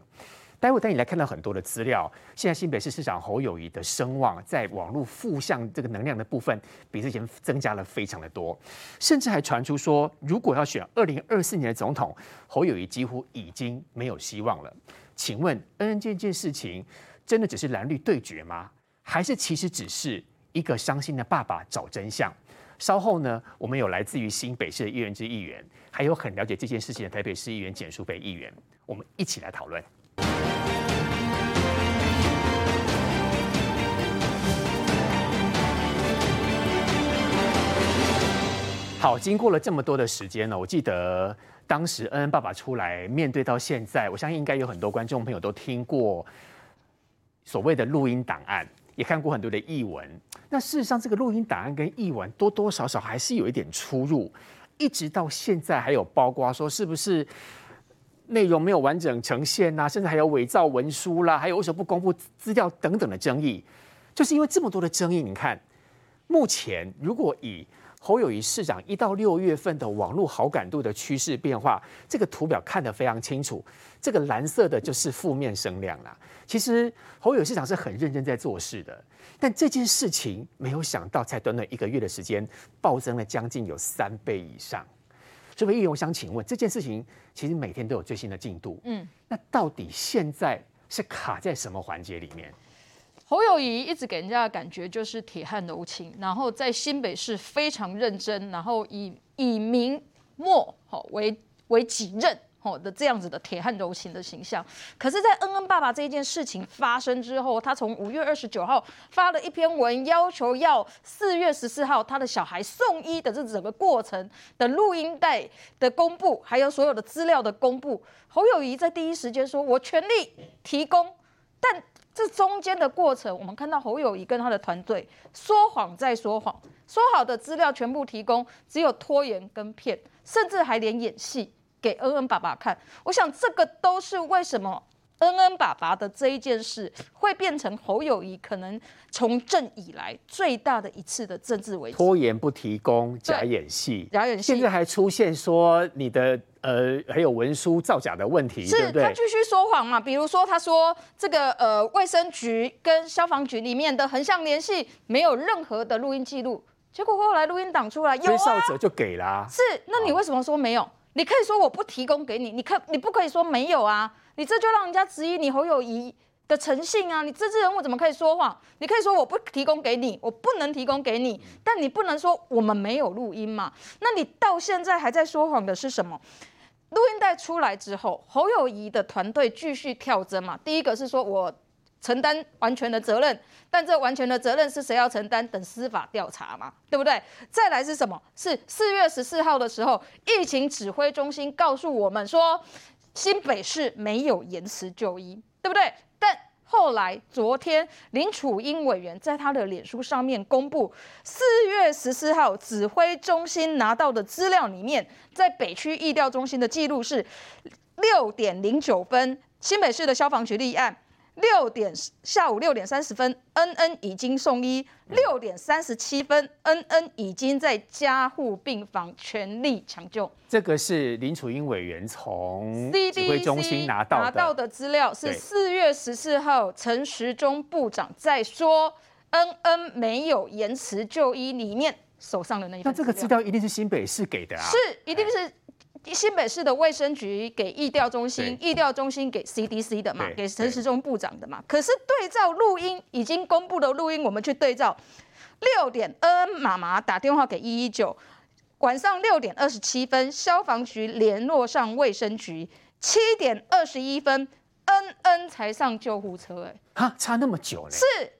待会带你来看到很多的资料。现在新北市市长侯友宜的声望，在网络负向这个能量的部分，比之前增加了非常的多，甚至还传出说，如果要选二零二四年的总统，侯友宜几乎已经没有希望了。请问，恩恩这件事情真的只是蓝绿对决吗？还是其实只是一个伤心的爸爸找真相？稍后呢，我们有来自于新北市的议员之议员，还有很了解这件事情的台北市议员简舒培议员，我们一起来讨论。好，经过了这么多的时间呢，我记得当时恩恩爸爸出来面对到现在，我相信应该有很多观众朋友都听过所谓的录音档案，也看过很多的译文。那事实上，这个录音档案跟译文多多少少还是有一点出入，一直到现在还有包括说是不是内容没有完整呈现呐、甚至还有伪造文书啦，还有为什么不公布资料等等的争议，就是因为这么多的争议。你看，目前如果以侯友宜市长一到六月份的网络好感度的趋势变化，这个图表看得非常清楚。这个蓝色的就是负面声量啦。其实侯友宜市长是很认真在做事的，但这件事情没有想到，才短短一个月的时间，暴增了将近有三倍以上。所以议员，我想请问，这件事情其实每天都有最新的进度。嗯，那到底现在是卡在什么环节里面？侯友宜一直给人家的感觉就是铁汉柔情，然后在新北市非常认真，然后以以民默好为为己任好的这样子的铁汉柔情的形象。可是，在恩恩爸爸这一件事情发生之后，他从五月二十九号发了一篇文，要求要四月十四号他的小孩送医的这整个过程的录音带的公布，还有所有的资料的公布。侯友宜在第一时间说：“我全力提供。”但这中间的过程，我们看到侯友谊跟他的团队说谎再说谎，说好的资料全部提供，只有拖延跟骗，甚至还连演戏给恩恩爸爸看。我想这个都是为什么。恩恩爸爸的这一件事会变成侯友谊可能从政以来最大的一次的政治危机。拖延不提供，假演戏，假演戏，现在还出现说你的呃还有文书造假的问题，是对对他继续说谎嘛？比如说他说这个呃卫生局跟消防局里面的横向联系没有任何的录音记录，结果后来录音档出来，有啊，者就给了啊。是，那你为什么说没有？你可以说我不提供给你，你可你不可以说没有啊？你这就让人家质疑你侯友谊的诚信啊！你这支人物怎么可以说谎？你可以说我不提供给你，我不能提供给你，但你不能说我们没有录音嘛？那你到现在还在说谎的是什么？录音带出来之后，侯友谊的团队继续跳针嘛？第一个是说我承担完全的责任，但这完全的责任是谁要承担？等司法调查嘛，对不对？再来是什么？是四月十四号的时候，疫情指挥中心告诉我们说。新北市没有延迟就医，对不对？但后来昨天林楚英委员在他的脸书上面公布，四月十四号指挥中心拿到的资料里面，在北区疫调中心的记录是六点零九分，新北市的消防局立案。六点下午六点三十分，恩恩已经送医。六点三十七分，恩恩已经在加护病房全力抢救。这个是林楚英委员从指挥中心拿到的拿到的资料，是四月十四号陈时中部长在说恩恩没有延迟就医里面手上的那一份。那这个资料一定是新北市给的啊？是，一定是。新北市的卫生局给疫调中心，疫调中心给 CDC 的嘛，给陈时中部长的嘛。可是对照录音已经公布的录音，我们去对照，六点恩恩妈妈打电话给一一九，晚上六点二十七分消防局联络上卫生局，七点二十一分恩恩才上救护车，哎，啊，差那么久嘞？是。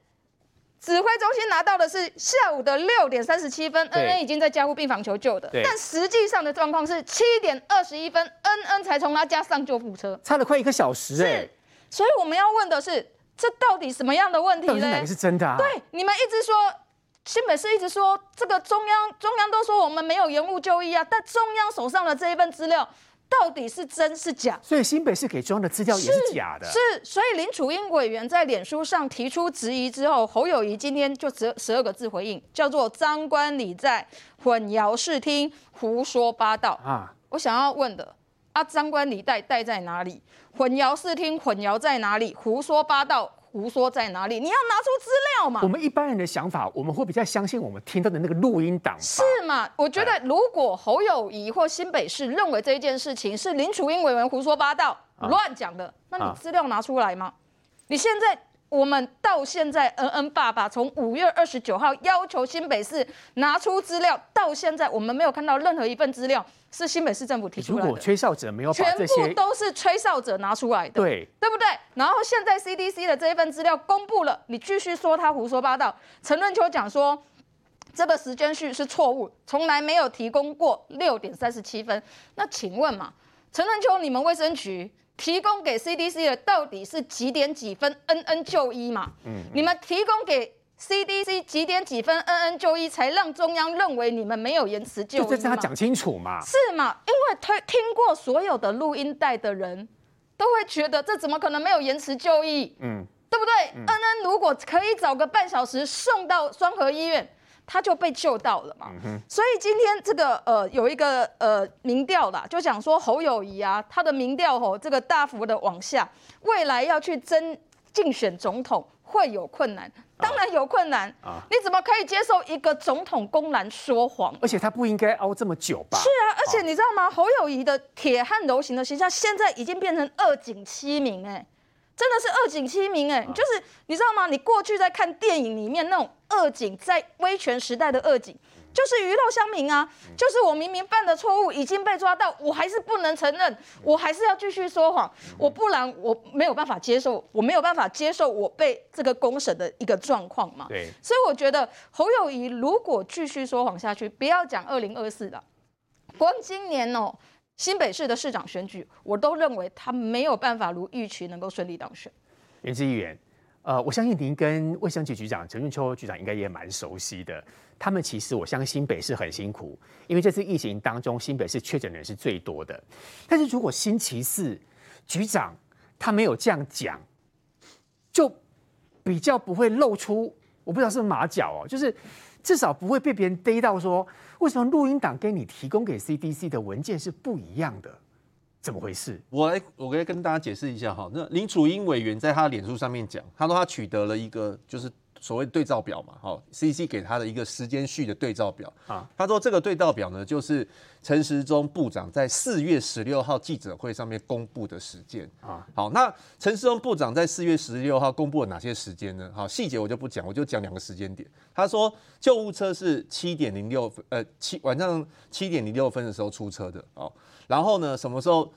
指挥中心拿到的是下午的六点三十七分，恩恩已经在加护病房求救的，但实际上的状况是七点二十一分，恩恩才从他家上救护车，差了快一个小时哎。是，所以我们要问的是，这到底什么样的问题呢？到底哪个是真的啊？对，你们一直说新北市一直说这个中央中央都说我们没有延误就医啊，但中央手上的这一份资料。到底是真是假？所以新北市给中央的资料也是假的。是，是，所以林楚英委员在脸书上提出质疑之后，侯友谊今天就十十二个字回应，叫做“张冠李戴，混淆视听，胡说八道”。啊，我想要问的啊，张冠李戴戴在哪里？混淆视听，混淆在哪里？胡说八道。胡说在哪里？你要拿出资料嘛？我们一般人的想法，我们会比较相信我们听到的那个录音档。是吗？我觉得如果侯友宜或新北市认为这一件事情是林楚英委员胡说八道、乱讲的，那你资料拿出来吗？你现在。我们到现在，恩恩爸爸从五月二十九号要求新北市拿出资料，到现在我们没有看到任何一份资料是新北市政府提出来的。如果吹哨者没有把这些，全部都是吹哨者拿出来的，对，对不对？然后现在 CDC 的这一份资料公布了，你继续说他胡说八道。陈润秋讲说，这个时间序是错误，从来没有提供过六点三十七分。那请问嘛，陈仁秋，你们卫生局提供给 CDC 的到底是几点几分？N N 就医嘛？嗯，你们提供给 CDC 几点几分？N N 就医才让中央认为你们没有延迟就医这样讲清楚嘛？是嘛？因为推听过所有的录音带的人都会觉得这怎么可能没有延迟就医？嗯，对不对？嗯，N N 如果可以早个半小时送到双河医院。他就被救到了嘛，所以今天这个呃有一个呃民调啦，就讲说侯友谊啊，他的民调吼这个大幅的往下，未来要去争竞选总统会有困难，当然有困难啊，你怎么可以接受一个总统公然说谎？而且他不应该熬这么久吧？是啊，而且你知道吗？侯友谊的铁汉柔情的形象现在已经变成二警七民哎。真的是二警欺民哎，就是你知道吗？你过去在看电影里面那种二警，在威权时代的二警，就是鱼肉乡民啊，就是我明明犯的错误已经被抓到，我还是不能承认，我还是要继续说谎，我不然我没有办法接受，我没有办法接受我被这个公审的一个状况嘛。对，所以我觉得侯友谊如果继续说谎下去，不要讲二零二四了，光今年哦。新北市的市长选举，我都认为他没有办法如预期能够顺利当选。颜志议员，呃，我相信您跟卫生局局长陈俊秋局长应该也蛮熟悉的。他们其实，我相信新北市很辛苦，因为这次疫情当中，新北市确诊人是最多的。但是如果星期四局长他没有这样讲，就比较不会露出，我不知道是马脚哦，就是至少不会被别人逮到说。为什么录音档跟你提供给 CDC 的文件是不一样的？怎么回事？我来，我来跟大家解释一下哈。那林楚英委员在他的脸书上面讲，他说他取得了一个就是。所谓对照表嘛，好，CDC 给他的一个时间序的对照表啊。他说这个对照表呢，就是陈时中部长在四月十六号记者会上面公布的时间啊。好，那陈时中部长在四月十六号公布了哪些时间呢？好，细节我就不讲，我就讲两个时间点。他说救护车是七点零六分，呃，七晚上七点零六分的时候出车的哦。然后呢，什么时候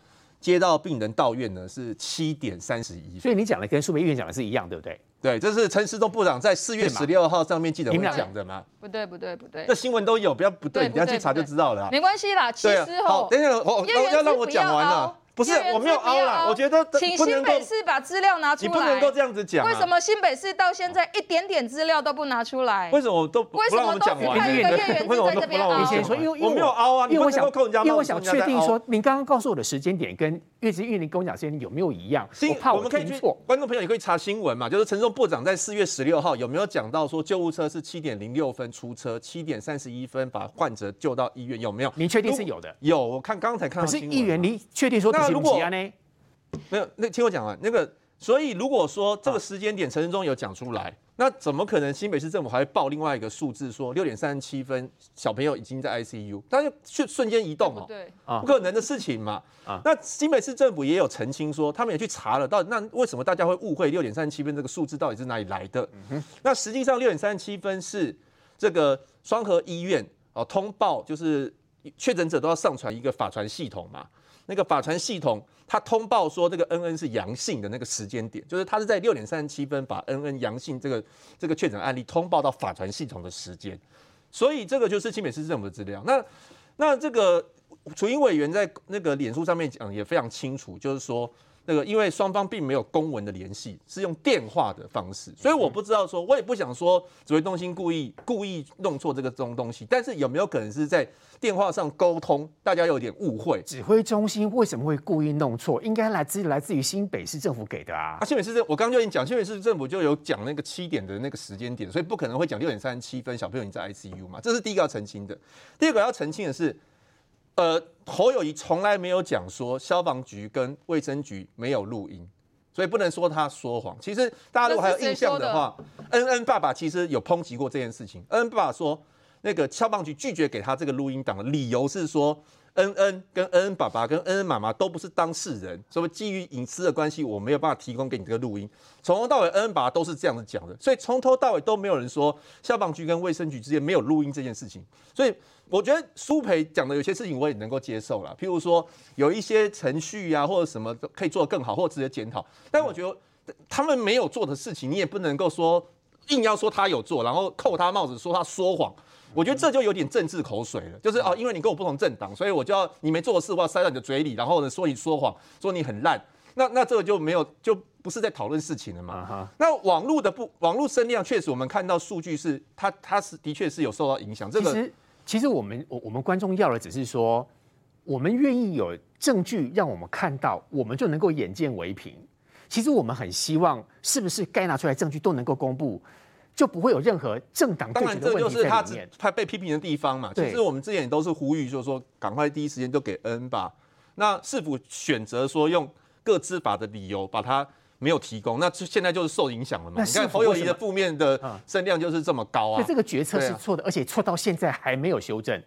接到病人到院呢？是七点三十一。所以你讲的跟树培医院讲的是一样，对不对？对，这是陈时中部长在四月十六号上面记者会讲的吗？不对，不对，不对。这新闻都有，不要不对，你要去查就知道了。没关系啦，其实好，等一下，我要让我讲完了。不是，我没有凹啦，我觉得请新北市把资料拿出来。你不能够这样子讲。为什么新北市到现在一点点资料都不拿出来？为什么都不让我们讲完？为什么都不在这边凹？你先说，因为我没有凹啊，因为我想，因为我想确定说，您刚刚告诉我的时间点跟月子玉林跟我讲时间有没有一样？我怕我听错。观众朋友也可以查新闻嘛，就是陈忠部长在四月十六号有没有讲到说救护车是七点零六分出车，七点三十一分把患者救到医院？有没有？你确定是有的？有，我看刚才看到。可是议员，你确定说不是不是呢？没有，那听我讲完那个。所以如果说这个时间点陈时中有讲出来，那怎么可能新北市政府还会报另外一个数字，说六点三十七分小朋友已经在 ICU，他就瞬瞬间移动哦，对，不可能的事情嘛。那新北市政府也有澄清说，他们也去查了，到底那为什么大家会误会六点三十七分这个数字到底是哪里来的？那实际上六点三十七分是这个双河医院哦通报，就是确诊者都要上传一个法传系统嘛。那个法传系统，他通报说这个 N N 是阳性的那个时间点，就是他是在六点三十七分把 N N 阳性这个这个确诊案例通报到法传系统的时间，所以这个就是清北市政府的资料。那那这个楚英委员在那个脸书上面讲也非常清楚，就是说。那个，因为双方并没有公文的联系，是用电话的方式，所以我不知道说，我也不想说指挥中心故意故意弄错这个东东西，但是有没有可能是在电话上沟通，大家有点误会？指挥中心为什么会故意弄错？应该来自来自于新北市政府给的啊。啊，新北市政，我刚刚就已经讲，新北市政府就有讲那个七点的那个时间点，所以不可能会讲六点三十七分小朋友你在 ICU 嘛，这是第一个要澄清的。第二个要澄清的是。呃，侯友谊从来没有讲说消防局跟卫生局没有录音，所以不能说他说谎。其实大家如果还有印象的话，恩恩爸爸其实有抨击过这件事情。恩恩爸爸说，那个消防局拒绝给他这个录音档的理由是说。恩恩跟恩恩爸爸跟恩恩妈妈都不是当事人，所以基于隐私的关系，我没有办法提供给你这个录音。从头到尾，恩恩爸爸都是这样子讲的，所以从头到尾都没有人说消防局跟卫生局之间没有录音这件事情。所以我觉得苏培讲的有些事情我也能够接受了，譬如说有一些程序啊或者什么可以做得更好，或者直接检讨。但我觉得他们没有做的事情，你也不能够说硬要说他有做，然后扣他帽子说他说谎。我觉得这就有点政治口水了，就是哦，因为你跟我不同政党，所以我就要你没做的事，我要塞到你的嘴里，然后呢说你说谎，说你很烂。那那这个就没有，就不是在讨论事情了嘛。Uh huh. 那网络的不，网络声量确实，我们看到数据是它，它是的确是有受到影响。这个其实，其实我们我我们观众要的只是说，我们愿意有证据让我们看到，我们就能够眼见为凭。其实我们很希望，是不是该拿出来证据都能够公布，就不会有任何政党对决的问题在里面。当然，这就是他他被批评的地方嘛。其实我们之前也都是呼吁，就是说赶快第一时间就给恩吧。那是否选择说用？各资法的理由把它没有提供，那现在就是受影响了嘛？你看侯友宜的负面的声量就是这么高啊！所以这个决策是错的，而且错到现在还没有修正。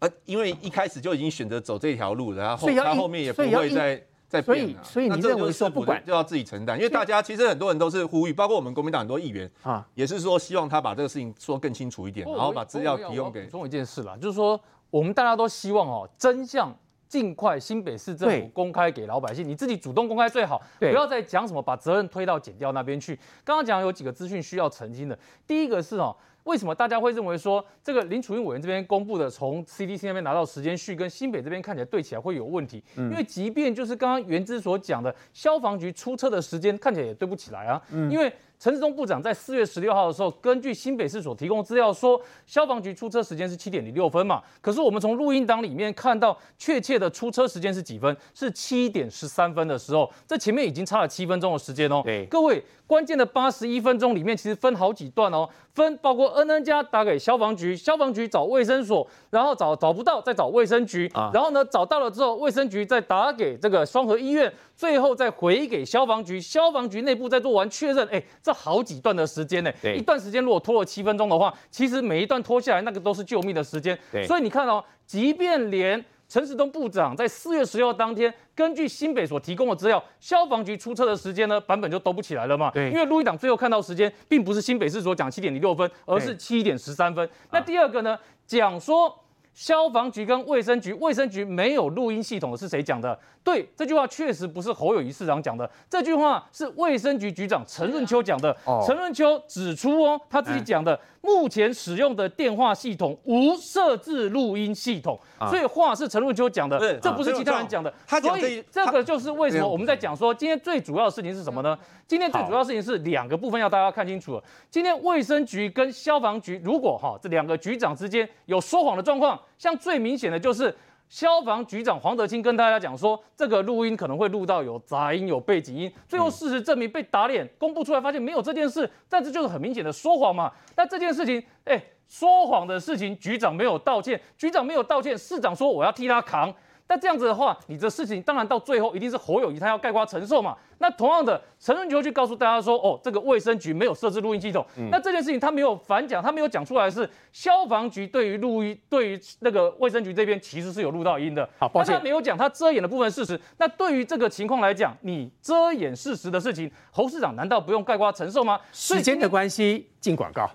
呃，因为一开始就已经选择走这条路，然后他后面也不会再再变啊。所以你认为说不管就要自己承担？因为大家其实很多人都是呼吁，包括我们国民党很多议员啊，也是说希望他把这个事情说更清楚一点，然后把资料提供给。补充一件事啦，就是说我们大家都希望哦，真相。尽快新北市政府公开给老百姓，你自己主动公开最好，不要再讲什么把责任推到检调那边去。刚刚讲有几个资讯需要澄清的，第一个是哦，为什么大家会认为说这个林楚英委员这边公布的从 CDC 那边拿到时间序跟新北这边看起来对起来会有问题？嗯、因为即便就是刚刚袁之所讲的消防局出车的时间看起来也对不起来啊，嗯、因为。陈志忠部长在四月十六号的时候，根据新北市所提供的资料说，消防局出车时间是七点零六分嘛。可是我们从录音档里面看到，确切的出车时间是几分？是七点十三分的时候，这前面已经差了七分钟的时间哦。对，各位，关键的八十一分钟里面其实分好几段哦，分包括恩恩家打给消防局，消防局找卫生所，然后找找不到再找卫生局，啊、然后呢找到了之后，卫生局再打给这个双和医院。最后再回给消防局，消防局内部再做完确认，哎，这好几段的时间呢。对，一段时间如果拖了七分钟的话，其实每一段拖下来，那个都是救命的时间。对，所以你看哦，即便连陈时东部长在四月十六号当天，根据新北所提供的资料，消防局出车的时间呢，版本就都不起来了嘛。对，因为录音档最后看到时间，并不是新北市所讲七点零六分，而是七点十三分。那第二个呢，讲说。消防局跟卫生局，卫生局没有录音系统的是谁讲的？对，这句话确实不是侯友谊市长讲的，这句话是卫生局局长陈润秋讲的。陈润秋指出哦，他自己讲的。目前使用的电话系统无设置录音系统，所以话是陈润秋讲的，这不是其他人讲的。所以这个就是为什么我们在讲说，今天最主要的事情是什么呢？今天最主要的事情是两个部分要大家看清楚了。今天卫生局跟消防局，如果哈这两个局长之间有说谎的状况，像最明显的就是。消防局长黄德清跟大家讲说，这个录音可能会录到有杂音、有背景音，最后事实证明被打脸，公布出来发现没有这件事，但这就是很明显的说谎嘛。那这件事情，哎，说谎的事情，局长没有道歉，局长没有道歉，市长说我要替他扛。那这样子的话，你的事情当然到最后一定是侯友谊他要盖瓜承受嘛。那同样的，陈润秋去告诉大家说，哦，这个卫生局没有设置录音系统。嗯、那这件事情他没有反讲，他没有讲出来是消防局对于录音，对于那个卫生局这边其实是有录到音的。好，抱歉，他没有讲他遮掩的部分事实。那对于这个情况来讲，你遮掩事实的事情，侯市长难道不用盖瓜承受吗？时间的关系，进广告。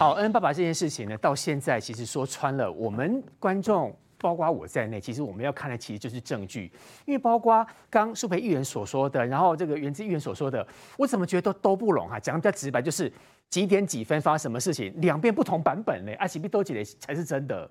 好，恩爸爸这件事情呢，到现在其实说穿了，我们观众包括我在内，其实我们要看的其实就是证据，因为包括刚苏培议员所说的，然后这个元之议员所说的，我怎么觉得都都不拢啊？讲的比较直白，就是几点几分发生什么事情，两边不同版本呢？啊，岂不都几的才是真的？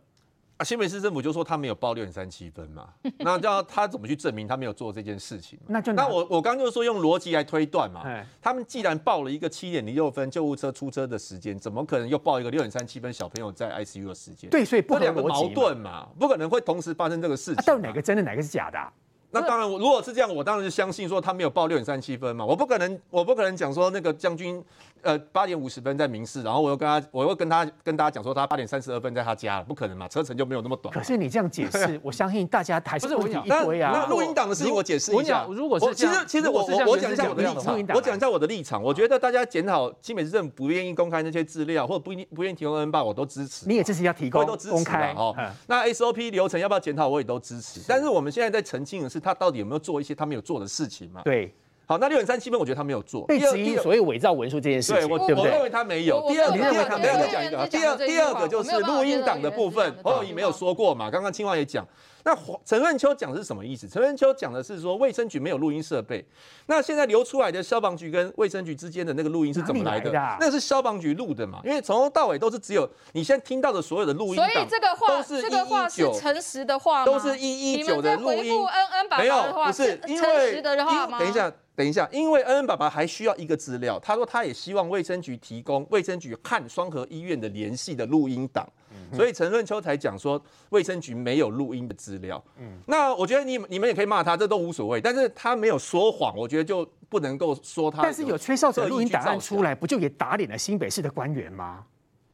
啊，新北市政府就说他没有报六点三七分嘛，那叫他怎么去证明他没有做这件事情？那就那我我刚刚就是说用逻辑来推断嘛，他们既然报了一个七点零六分救护车出车的时间，怎么可能又报一个六点三七分小朋友在 ICU 的时间？对，所以不两个矛盾嘛，不可能会同时发生这个事情。啊、到底哪个真的，哪个是假的、啊？那当然，如果是这样，我当然是相信说他没有报六点三七分嘛，我不可能，我不可能讲说那个将军，呃，八点五十分在民视，然后我又跟他，我又跟他跟大家讲说他八点三十二分在他家了，不可能嘛，车程就没有那么短。可是你这样解释，我相信大家还是问题一堆啊。那录音档的事情我解释一下，如果是其实其实我我我讲一下我的立场，我讲一下我的立场，我觉得大家检讨新北市政府不愿意公开那些资料，或者不不愿意提供 N 八，我都支持。你也支持要提供公开哦。那 SOP 流程要不要检讨，我也都支持。但是我们现在在澄清的是，他到底有没有做。一些他没有做的事情嘛？对，好，那六点三七分，我觉得他没有做。被质疑所谓伪造文书这件事情，对，我我认为他没有。第二，第二个，第二个讲一个。第二，第二个就是录音档的部分，侯友谊没有说过嘛？刚刚青蛙也讲。那陈润秋讲的是什么意思？陈润秋讲的是说卫生局没有录音设备。那现在流出来的消防局跟卫生局之间的那个录音是怎么来的？来的啊、那是消防局录的嘛？因为从头到尾都是只有你现在听到的所有的录音，所以这个话都是这个话是诚实的话吗？都是一一九的录音。恩恩爸爸没有，不是因为诚实的话吗？等一下。等一下，因为恩恩爸爸还需要一个资料，他说他也希望卫生局提供卫生局和双河医院的联系的录音档，嗯、所以陈润秋才讲说卫生局没有录音的资料。嗯，那我觉得你你们也可以骂他，这都无所谓，但是他没有说谎，我觉得就不能够说他。但是有吹哨者录音档案出来，不就也打脸了新北市的官员吗？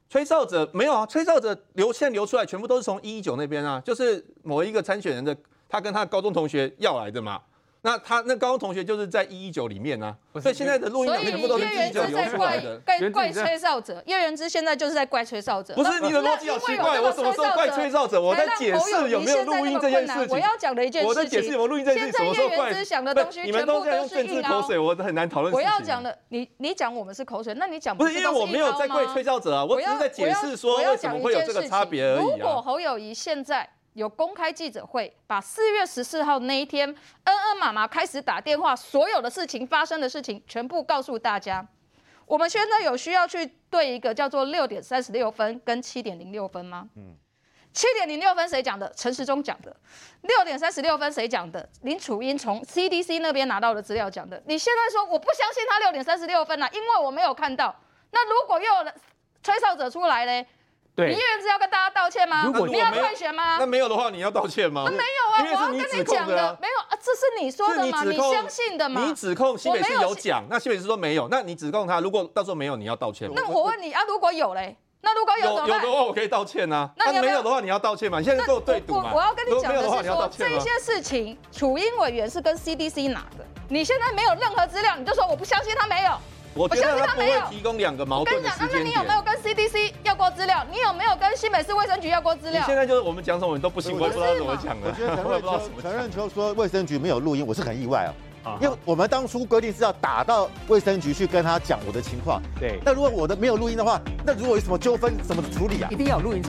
吹哨者没有啊，吹哨者流现在流出来全部都是从一一九那边啊，就是某一个参选人的他跟他的高中同学要来的嘛。那他那高中同学就是在一一九里面呢、啊，所以现在的录音里面全部都是一一九流出来的。怪怪吹哨者，叶元之现在就是在怪吹哨者。不是你的逻辑好奇怪，我什么时候怪吹哨者？我在解释有没有录音这件事情。我要讲的一件事情，我在解释有没有录音这件事情。什么时候怪？你们都在用政治口水，我很难讨论。我要讲的，你你讲我们是口水，那你讲不是因为我没有在怪吹哨者啊，我只是在解释说为什么会有这个差别而已啊。如果侯友谊现在。有公开记者会，把四月十四号那一天，恩恩妈妈开始打电话，所有的事情发生的事情全部告诉大家。我们现在有需要去对一个叫做六点三十六分跟七点零六分吗？嗯，七点零六分谁讲的？陈时中讲的。六点三十六分谁讲的？林楚英从 CDC 那边拿到的资料讲的。你现在说我不相信他六点三十六分了，因为我没有看到。那如果又有吹哨者出来呢？对，你叶元之要跟大家道歉吗？如果你要退学吗？那没有的话，你要道歉吗？那没有啊，我要跟你讲的，没有啊，这是你说的吗？你相信的吗？你指控新北市有讲，那新北市说没有，那你指控他，如果到时候没有，你要道歉吗？那我问你啊，如果有嘞？那如果有有的话，我可以道歉呐。那没有的话，你要道歉吗？你现在跟我对赌嘛？我要跟你讲的是说，这些事情，楚英委员是跟 CDC 拿的，你现在没有任何资料，你就说我不相信他没有。我觉得他没有提供两个矛盾的时间点。那你有没有跟 CDC 要过资料？你有没有跟新北市卫生局要过资料？现在就是我们讲什么你都不行，我也不知道怎么讲的。我觉得陈润 (laughs) 秋陈润秋说卫生局没有录音，我是很意外哦。因为我们当初规定是要打到卫生局去跟他讲我的情况。对。那如果我的没有录音的话，那如果有什么纠纷，怎么处理啊？一定要有录音。